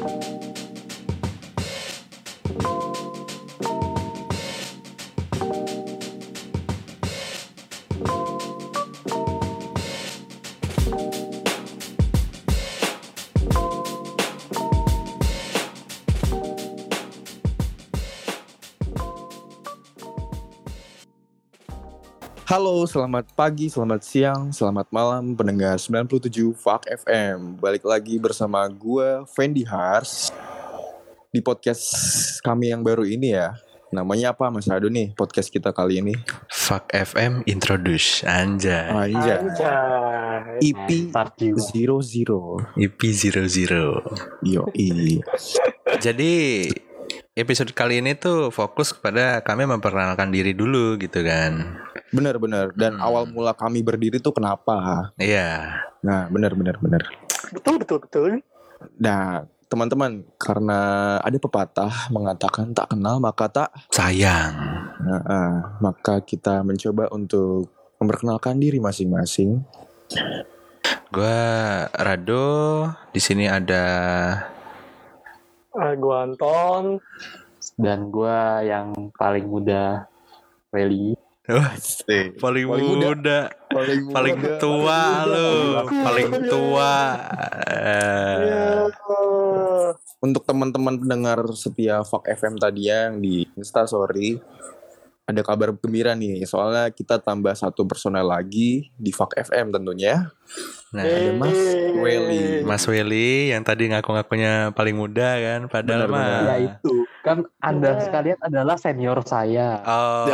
you Halo, selamat pagi, selamat siang, selamat malam pendengar 97 Fuck FM. Balik lagi bersama gue Fendi Hars di podcast kami yang baru ini ya. Namanya apa Mas Ado nih podcast kita kali ini? Fuck FM Introduce Anjay Anja. Anjay. Zero Zero. EP 00 Yo, Jadi episode kali ini tuh fokus kepada kami memperkenalkan diri dulu gitu kan Bener-bener. Dan Hmm. awal mula kami berdiri tuh kenapa? Iya Nah, bener-bener bener. Betul betul betul. Nah, teman-teman, karena ada pepatah mengatakan tak kenal maka tak sayang Nah, ah, maka kita mencoba untuk memperkenalkan diri masing-masing. Gua Rado di sini ada Uh, gua Anton. dan gua yang paling muda Rally. Wah, Paling paling, Paling muda. muda, paling, muda, tua paling lu, paling tua. Eh, Untuk teman-teman pendengar setia Fuck FM tadi ya, yang di Insta Story, ada kabar gembira nih. Soalnya kita tambah satu personel lagi di Fuck FM tentunya. Nah, Ada Mas. Welly. Mas Willy yang tadi ngaku-ngakunya paling muda kan, padahal Benar, mah. benar. ya itu kan anda Ya. sekalian adalah senior saya Oh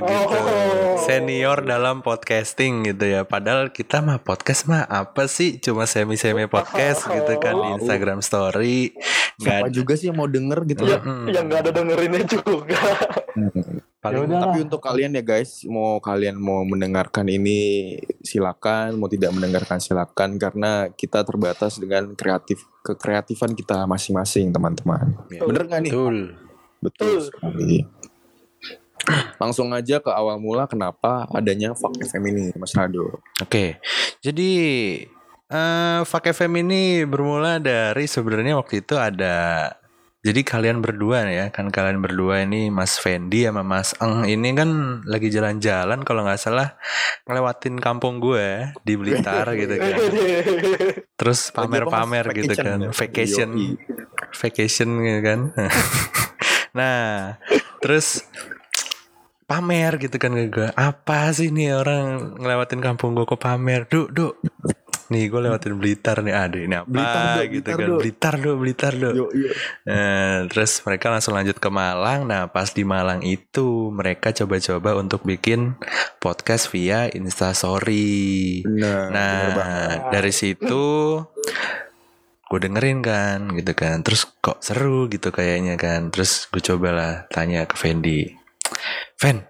gitu Oh. Senior dalam podcasting gitu ya Padahal kita mah podcast mah apa sih Cuma semi-semi podcast gitu kan Di Wow. Instagram story Siapa Nggak juga sih yang mau denger gitu Ya, ya? Yang nggak ada dengerinnya juga. Paling Ya. Tapi untuk kalian ya guys, mau kalian mau mendengarkan ini silakan, mau tidak mendengarkan silakan karena kita terbatas dengan kreatif kekreatifan kita masing-masing teman-teman. Ya. Bener nggak nih? Betul Betul Betul. sekali. Langsung aja ke awal mula kenapa adanya Fuck FM ini, Mas Rado. Oke Jadi eh Fuck FM ini bermula dari sebenarnya waktu itu ada jadi kalian berdua ya kan kalian berdua ini Mas Fendi sama Mas Eng ini kan lagi jalan-jalan kalau nggak salah ngelewatin kampung gue di Blitar gitu kan. Terus pamer-pamer gitu kan, ya? vacation, Yoi. vacation gitu kan. nah, terus pamer gitu kan ke gue. Apa sih nih orang ngelewatin kampung gue kok pamer? Duk, duk. Nih gue lewatin Blitar nih, ada ini apa Blitar, Duk, gitu Blitar, kan. Duk. Blitar, duk, Blitar, duk. Yo, yo. Nah, terus mereka langsung lanjut ke Malang. Nah, pas di Malang itu mereka coba-coba untuk bikin podcast via Instastory. Nah, banget. dari situ gue dengerin kan gitu kan. Terus kok seru gitu kayaknya kan. Terus gue cobalah tanya ke Fendi. Fen,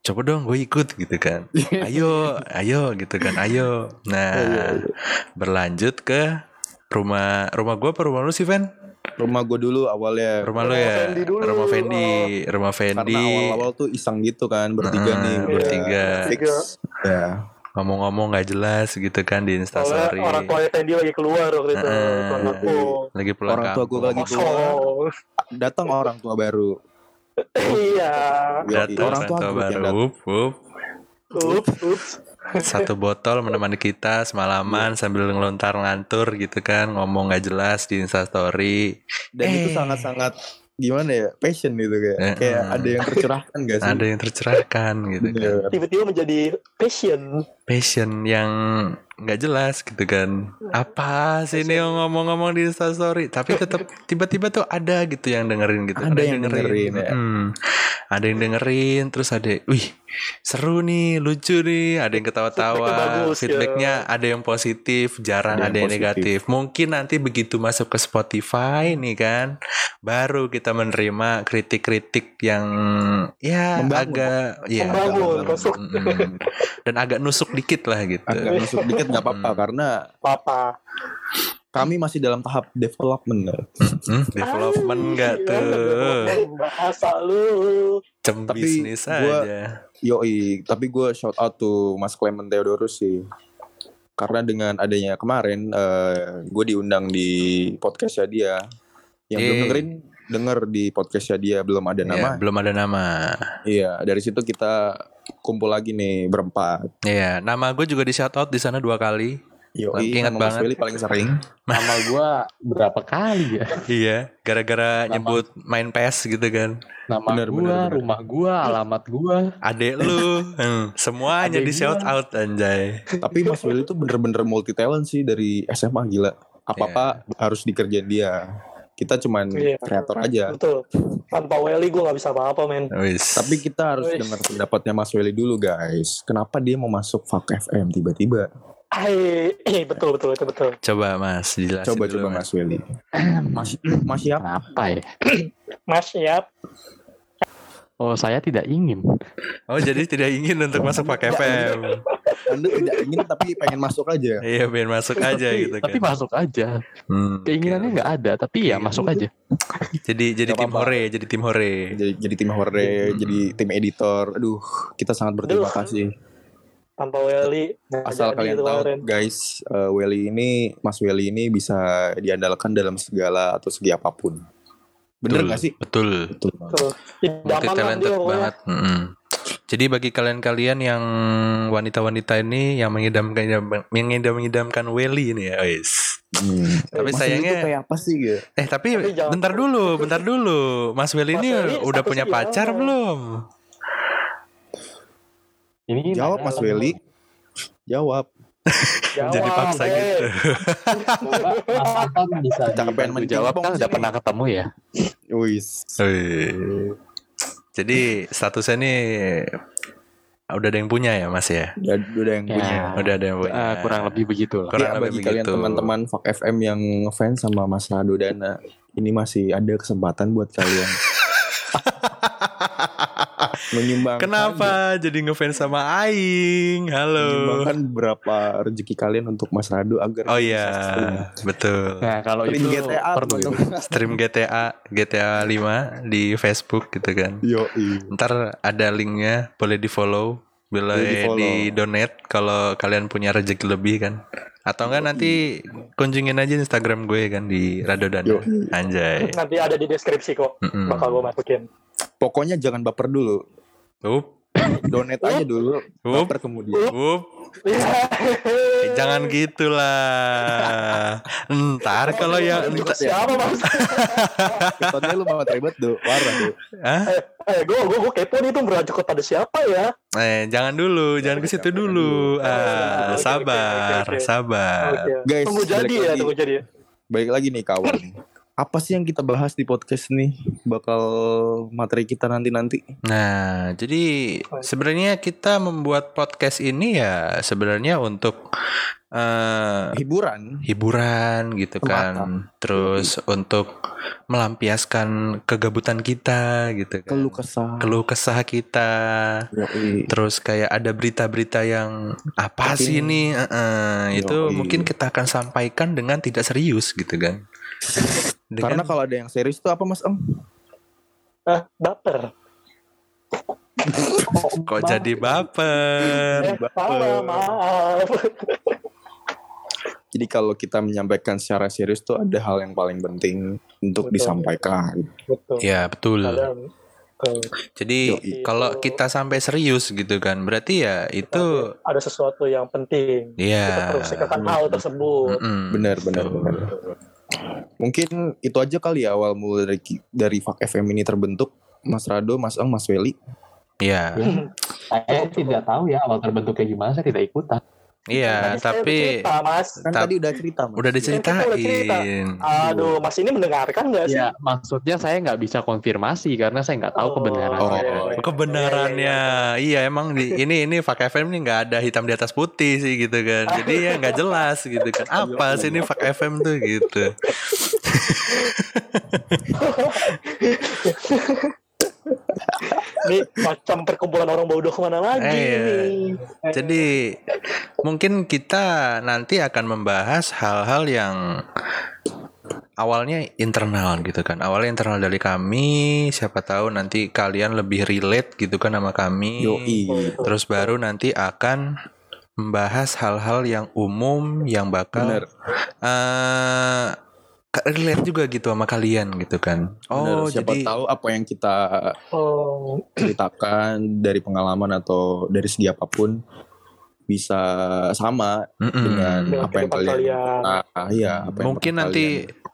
coba dong gue ikut gitu kan. Ayo, ayo gitu kan. Ayo. Nah, berlanjut ke rumah rumah gue apa rumah lu sih Fen? Rumah gue dulu awalnya. Rumah lu Rumah ya? Fendi dulu. Rumah Fendi, rumah Karena Fendi. awal-awal tuh iseng gitu kan, bertiga Heeh, nih. bertiga. Fix. Ya. Ngomong-ngomong nggak jelas gitu kan di Soalnya Instastory. orang tuanya Fendi lagi keluar waktu itu. Aku. Lagi pulang Orang tua gue lagi keluar, datang orang tua baru. Iya. Datang orang tua baru. Ups, ups. Satu botol menemani kita semalaman sambil ngelontar ngantur gitu kan, ngomong nggak jelas di Instastory. Dan itu Eh. sangat-sangat gimana ya, passion gitu kayak. Eh, Kayak eh. ada yang tercerahkan gak sih? Ada yang tercerahkan gitu kan. Tiba-tiba menjadi passion. Passion yang nggak jelas gitu kan. Apa sih ini yang ngomong-ngomong di Instastory, tapi tetap tiba-tiba tuh ada gitu yang dengerin gitu. Ada yang dengerin, ya. Hmm. Ada yang dengerin, terus ada, wih seru nih, lucu nih, ada yang Feedbacknya ketawa-tawa, bagus, feedbacknya ada yang positif, jarang Ada ada yang yang, negatif. Mungkin nanti begitu masuk ke Spotify nih kan, baru kita menerima kritik-kritik yang ya Membangun. agak ya Membangun. Mm, dan agak nusuk dikit lah gitu. Agak masuk dikit nggak apa-apa Hmm. karena Papa. kami masih dalam tahap development. Hmm, development enggak Iya, tuh? Bahasa lu. Cem Tapi bisnis gua- aja. Yoi, tapi gue shout out to Mas Clement Theodorus sih. Karena dengan adanya kemarin, gue diundang di podcastnya dia. Yang Iya. belum dengerin denger di podcastnya dia belum ada Iya, nama. belum ada nama. Iya, dari situ kita kumpul lagi nih berempat. Iya, nama gue juga di shout out di sana dua kali. Yoi, Ingat Mas banget. Willy paling sering. Nama gua berapa kali ya? Iya, gara-gara Nama- nyebut main PES gitu kan. Nama Bener, gua, bener, bener. rumah gua, alamat gua. Adek lu, hmm, semuanya Adek di shout gua. out anjay. Tapi Mas Willy tuh bener-bener multi talent sih dari SMA gila. Apa-apa harus dikerjain dia. Kita cuman Iya. kreator aja. Betul. Tanpa Welly gue gak bisa apa-apa men. Tapi kita harus dengar pendapatnya Mas Willy dulu guys. Kenapa dia mau masuk Fuck FM tiba-tiba? Eh, eh, betul betul itu betul. coba Mas jelasin Coba dulu, coba Mas. Mas Willy. Mas Mas siap? Kenapa ya? Mas siap. Oh, saya tidak ingin. Oh, jadi tidak ingin untuk masuk Pak FM. Anda tidak ingin tapi pengen masuk aja. Iya, biar masuk aja Tapi- gitu kan. Tapi masuk aja. Hmm, Keinginannya nggak ada, tapi ya masuk aja. Jadi jadi Gak tim apa-apa. hore, jadi tim hore. Jadi jadi tim hore, Hmm. jadi tim editor. Aduh, kita sangat berterima Aduh. kasih. Tanpa Welly. Asal kalian itu tahu kemarin. guys, eh, Welly ini Mas Welly ini bisa diandalkan dalam segala atau segi apa pun. Bener Betul, gak sih? Betul. Betul. Tuh. Multi lah talented dia pokoknya. banget. Jadi bagi kalian-kalian yang wanita-wanita ini yang mengidamkan mengidam-idamkan Welly ini ya, guys. Hmm. Tapi sayangnya tuh kayak apa sih gitu? Eh tapi, Tapi bentar dulu, bentar dulu. Mas Welly ini Welly udah punya pacar gimana? belum? Ini Jawab Mas? Welly. Jawab. Jawab, Jadi paksa eh. gitu. Coba, Mas Anton bisa Cakapan dibantu main jawab pingpong kan udah pernah ketemu ya? Wis. Jadi statusnya nih udah ada yang punya ya Mas ya? Udah, udah yang Ya. punya. Udah ada yang punya. Eh, kurang lebih begitu lah. Kurang ya, lebih bagi kalian begitu. teman-teman Fuck FM yang ngefans sama Mas Rado Dana, ini masih ada kesempatan buat kalian menyumbangkan Kenapa jadi ngefans sama Aing? Halo. menyumbangkan beberapa rezeki kalian untuk Mas Rado agar Oh iya, betul. Nah, kalau Stream itu GTA perlu itu. Stream GTA GTA 5 di Facebook gitu kan. Yoi. Ntar ada linknya, boleh di follow, boleh Boleh di-follow. di donate kalau kalian punya rezeki lebih kan. Atau enggak nanti kunjungin aja Instagram gue kan di Radodana. Yoi. Anjay. Nanti ada di deskripsi kok. Mm-mm. Bakal gue masukin. Pokoknya jangan baper dulu. Up, Donate aja dulu, up, baper kemudian. up. Eh, jangan gitulah. Ntar kalau yang siapa mas? Ketonnya lu mau terlibat tuh, parah tuh. Hah? eh, gue gue gue kepo nih tuh berajuk pada siapa ya? Eh, jangan dulu, jangan ke situ dulu. Ah, Oke, oke, oke, sabar, oke, oke. sabar. Oke. Guys, Tunggu jadi ya, tunggu jadi. Balik lagi nih kawan. Apa sih yang kita bahas di podcast nih? Bakal materi kita nanti-nanti. Nah, jadi sebenarnya kita membuat podcast ini ya sebenarnya untuk eh Hiburan. hiburan gitu kan. Terus untuk melampiaskan kegabutan kita gitu kan. Keluh kesah. Keluh kesah kita. Yoi. Terus kayak ada berita-berita yang apa Tapi- sih ini? Eh, eh, itu mungkin kita akan sampaikan dengan tidak serius gitu kan. Karena Dengan- kalau ada yang serius tuh apa Mas Em? Ah, baper. kok jadi baper. Eh, salah, maaf. Jadi kalau kita menyampaikan secara serius tuh ada hal yang paling penting untuk Betul. disampaikan. Betul. Ya, betul. Kadang, eh, Jadi Yoi. kalau kita sampai serius gitu kan, berarti ya itu ada sesuatu yang penting. Kita ya. perlu hal tersebut. Benar, benar, Betul. benar. Mungkin itu aja kali ya awal mula dari dari Fak FM ini terbentuk. Mas Rado, Mas Eng, Mas Weli. Iya, Saya tidak tahu ya awal terbentuknya gimana, saya tidak ikutan. Iya. Saya Tapi cerita, mas. Kan tadi udah cerita, Mas. udah Kan kita udah cerita. diceritain. Aduh, mas ini mendengarkan nggak sih? Ya, maksudnya saya nggak bisa konfirmasi karena saya nggak tahu Oh, kebenarannya. Oh, iya, iya. Kebenarannya, iya emang di, ini ini Fak FM ini nggak ada hitam di atas putih sih gitu kan. Jadi ya nggak jelas gitu kan. Apa sih ini Fak FM tuh gitu. Ini macam perkumpulan orang bodoh ke mana lagi Eh, iya. nih? Jadi mungkin kita nanti akan membahas hal-hal yang awalnya internal gitu kan. Awalnya internal dari kami, siapa tahu nanti kalian lebih relate gitu kan sama kami. Yoi. Terus baru nanti akan membahas hal-hal yang umum yang bakal Bener. eh ka- relate juga gitu sama kalian gitu kan. Bener, Oh, siapa jadi tahu apa yang kita Oh, ceritakan dari pengalaman atau dari segi apa pun bisa sama Mm-mm. dengan Dengan apa yang kalian kalian. ah, iya, apa yang mungkin nanti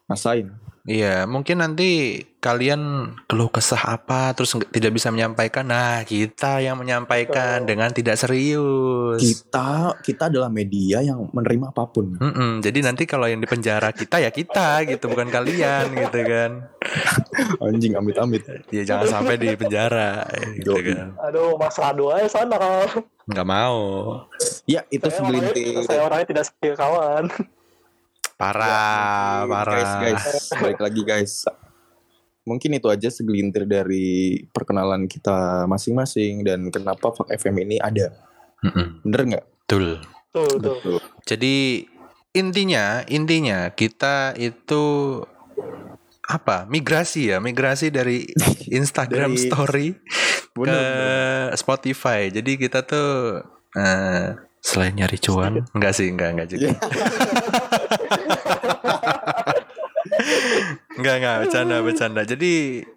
rasain. Iya, mungkin nanti kalian keluh kesah apa terus tidak bisa menyampaikan. Nah, kita yang menyampaikan Betul. dengan tidak serius. Kita kita adalah media yang menerima apa pun. Mm-mm, jadi nanti kalau yang di penjara kita ya kita gitu, bukan kalian gitu kan. Anjing amit-amit. Ya jangan sampai di penjara gitu kan. aduh Mas Rado aja sana kalau Nggak mau. Ya, itu saya orangnya, segelintir saya orangnya tidak setia kawan. Parah, parah. Guys, guys, balik lagi guys. Mungkin itu aja segelintir dari perkenalan kita masing-masing dan kenapa Fak FM ini ada. Mm-mm, Bener nggak? Betul. Tuh, tuh. Betul. Jadi intinya intinya kita itu apa migrasi ya migrasi dari Instagram Dari- Story ke Bener, Spotify. Jadi kita tuh eh, selain nyari cuan, enggak sih enggak enggak juga. Iya. Enggak enggak bercanda bercanda. Jadi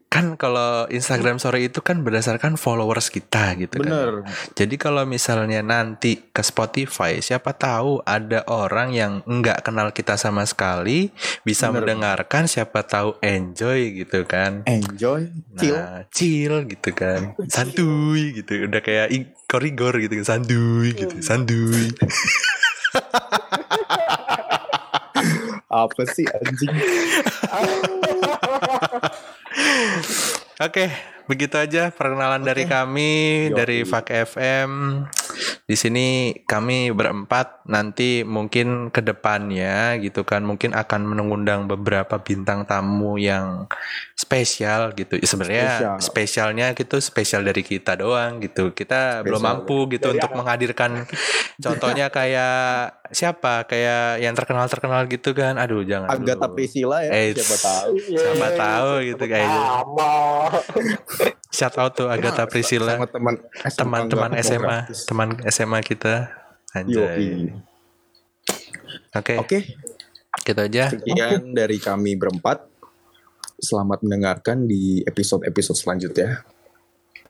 kan kalau Instagram Story itu kan berdasarkan followers kita gitu kan. Bener. Jadi kalau misalnya nanti ke Spotify, siapa tahu ada orang yang enggak kenal kita sama sekali bisa Bener. mendengarkan, siapa tahu enjoy gitu kan. Enjoy, chill. Nah, chill gitu kan. Santuy gitu. Udah kayak korigor gitu kan. Santuy gitu. Santuy. Apa sih anjing? Oke, begitu aja perkenalan dari Oke. kami Yoi. dari Fak FM. Di sini kami berempat nanti mungkin ke depannya gitu kan mungkin akan mengundang beberapa bintang tamu yang spesial gitu. Sebenarnya Spesial. spesialnya gitu spesial dari kita doang gitu. Kita belum Spesial. mampu gitu Dari untuk anak. menghadirkan contohnya kayak siapa? Kayak yang terkenal-terkenal gitu kan. Aduh, jangan Agatha. Priscilla ya, Eh, siapa tahu. Siapa tahu gitu kayak Sama. Shout out tuh Agatha Priscilla, Sama teman SMA teman-teman SMA, gratis. teman SMA kita. Anjay. Oke, Oke, gitu aja. sekian dari kami berempat. Selamat mendengarkan di episode-episode selanjutnya.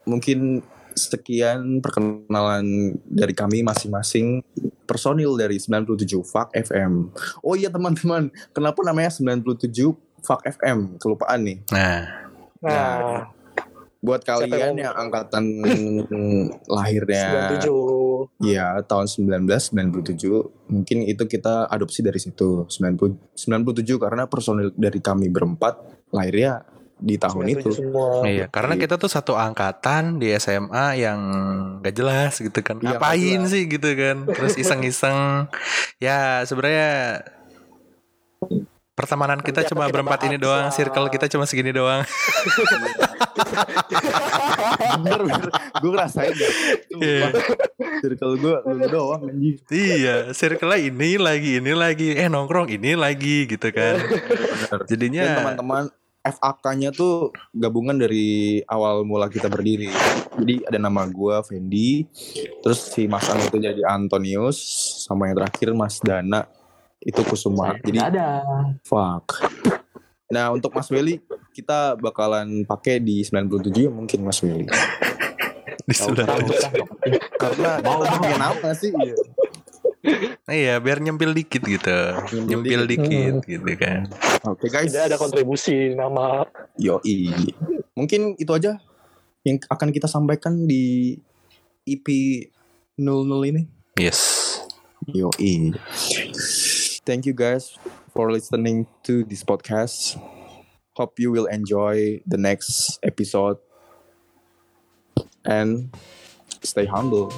Mungkin sekian perkenalan dari kami masing-masing personil dari 97 FAK FM. Oh iya teman-teman, kenapa namanya 97 FAK FM? Kelupaan nih. Nah, Nah, Buat Siapa kalian yang yang angkatan lahirnya 97. ya tahun 1997, mungkin itu kita adopsi dari situ. 90 97 karena personil dari kami berempat lahirnya di tahun 97 itu. semua. iya, karena kita tuh satu angkatan di SMA yang gak jelas gitu kan. Iya, Ngapain sih gitu kan? Terus iseng-iseng. ya sebenarnya pertemanan kita Nanti cuma kita berempat ini doang, circle kita cuma segini doang. bener bener, gue ngerasain ya. Iya. Circle gue lu doang anjing. iya, circle ini lagi, ini lagi, eh nongkrong ini lagi gitu kan. Jadinya Dan teman-teman FAK-nya tuh gabungan dari awal mula kita berdiri. Jadi ada nama gua Fendi, terus si Mas Ang itu jadi Antonius, sama yang terakhir Mas Dana itu Kusuma. Jadi Tidak ada. fuck. Nah untuk Mas Willy kita bakalan pakai di 97 ya mungkin Mas Willy. di Tahu, sebelah tahu. Karena mau pakai nama sih. Iya. Iya, biar nyempil dikit gitu. Nyempil Nyempil dikit gitu kan. Oke guys. Tidak ada kontribusi nama Yoi. Mungkin itu aja yang akan kita sampaikan di EP 00 ini. Yes. Yoi. Thank you guys for listening to this podcast. Hope you will enjoy the next episode and stay humble.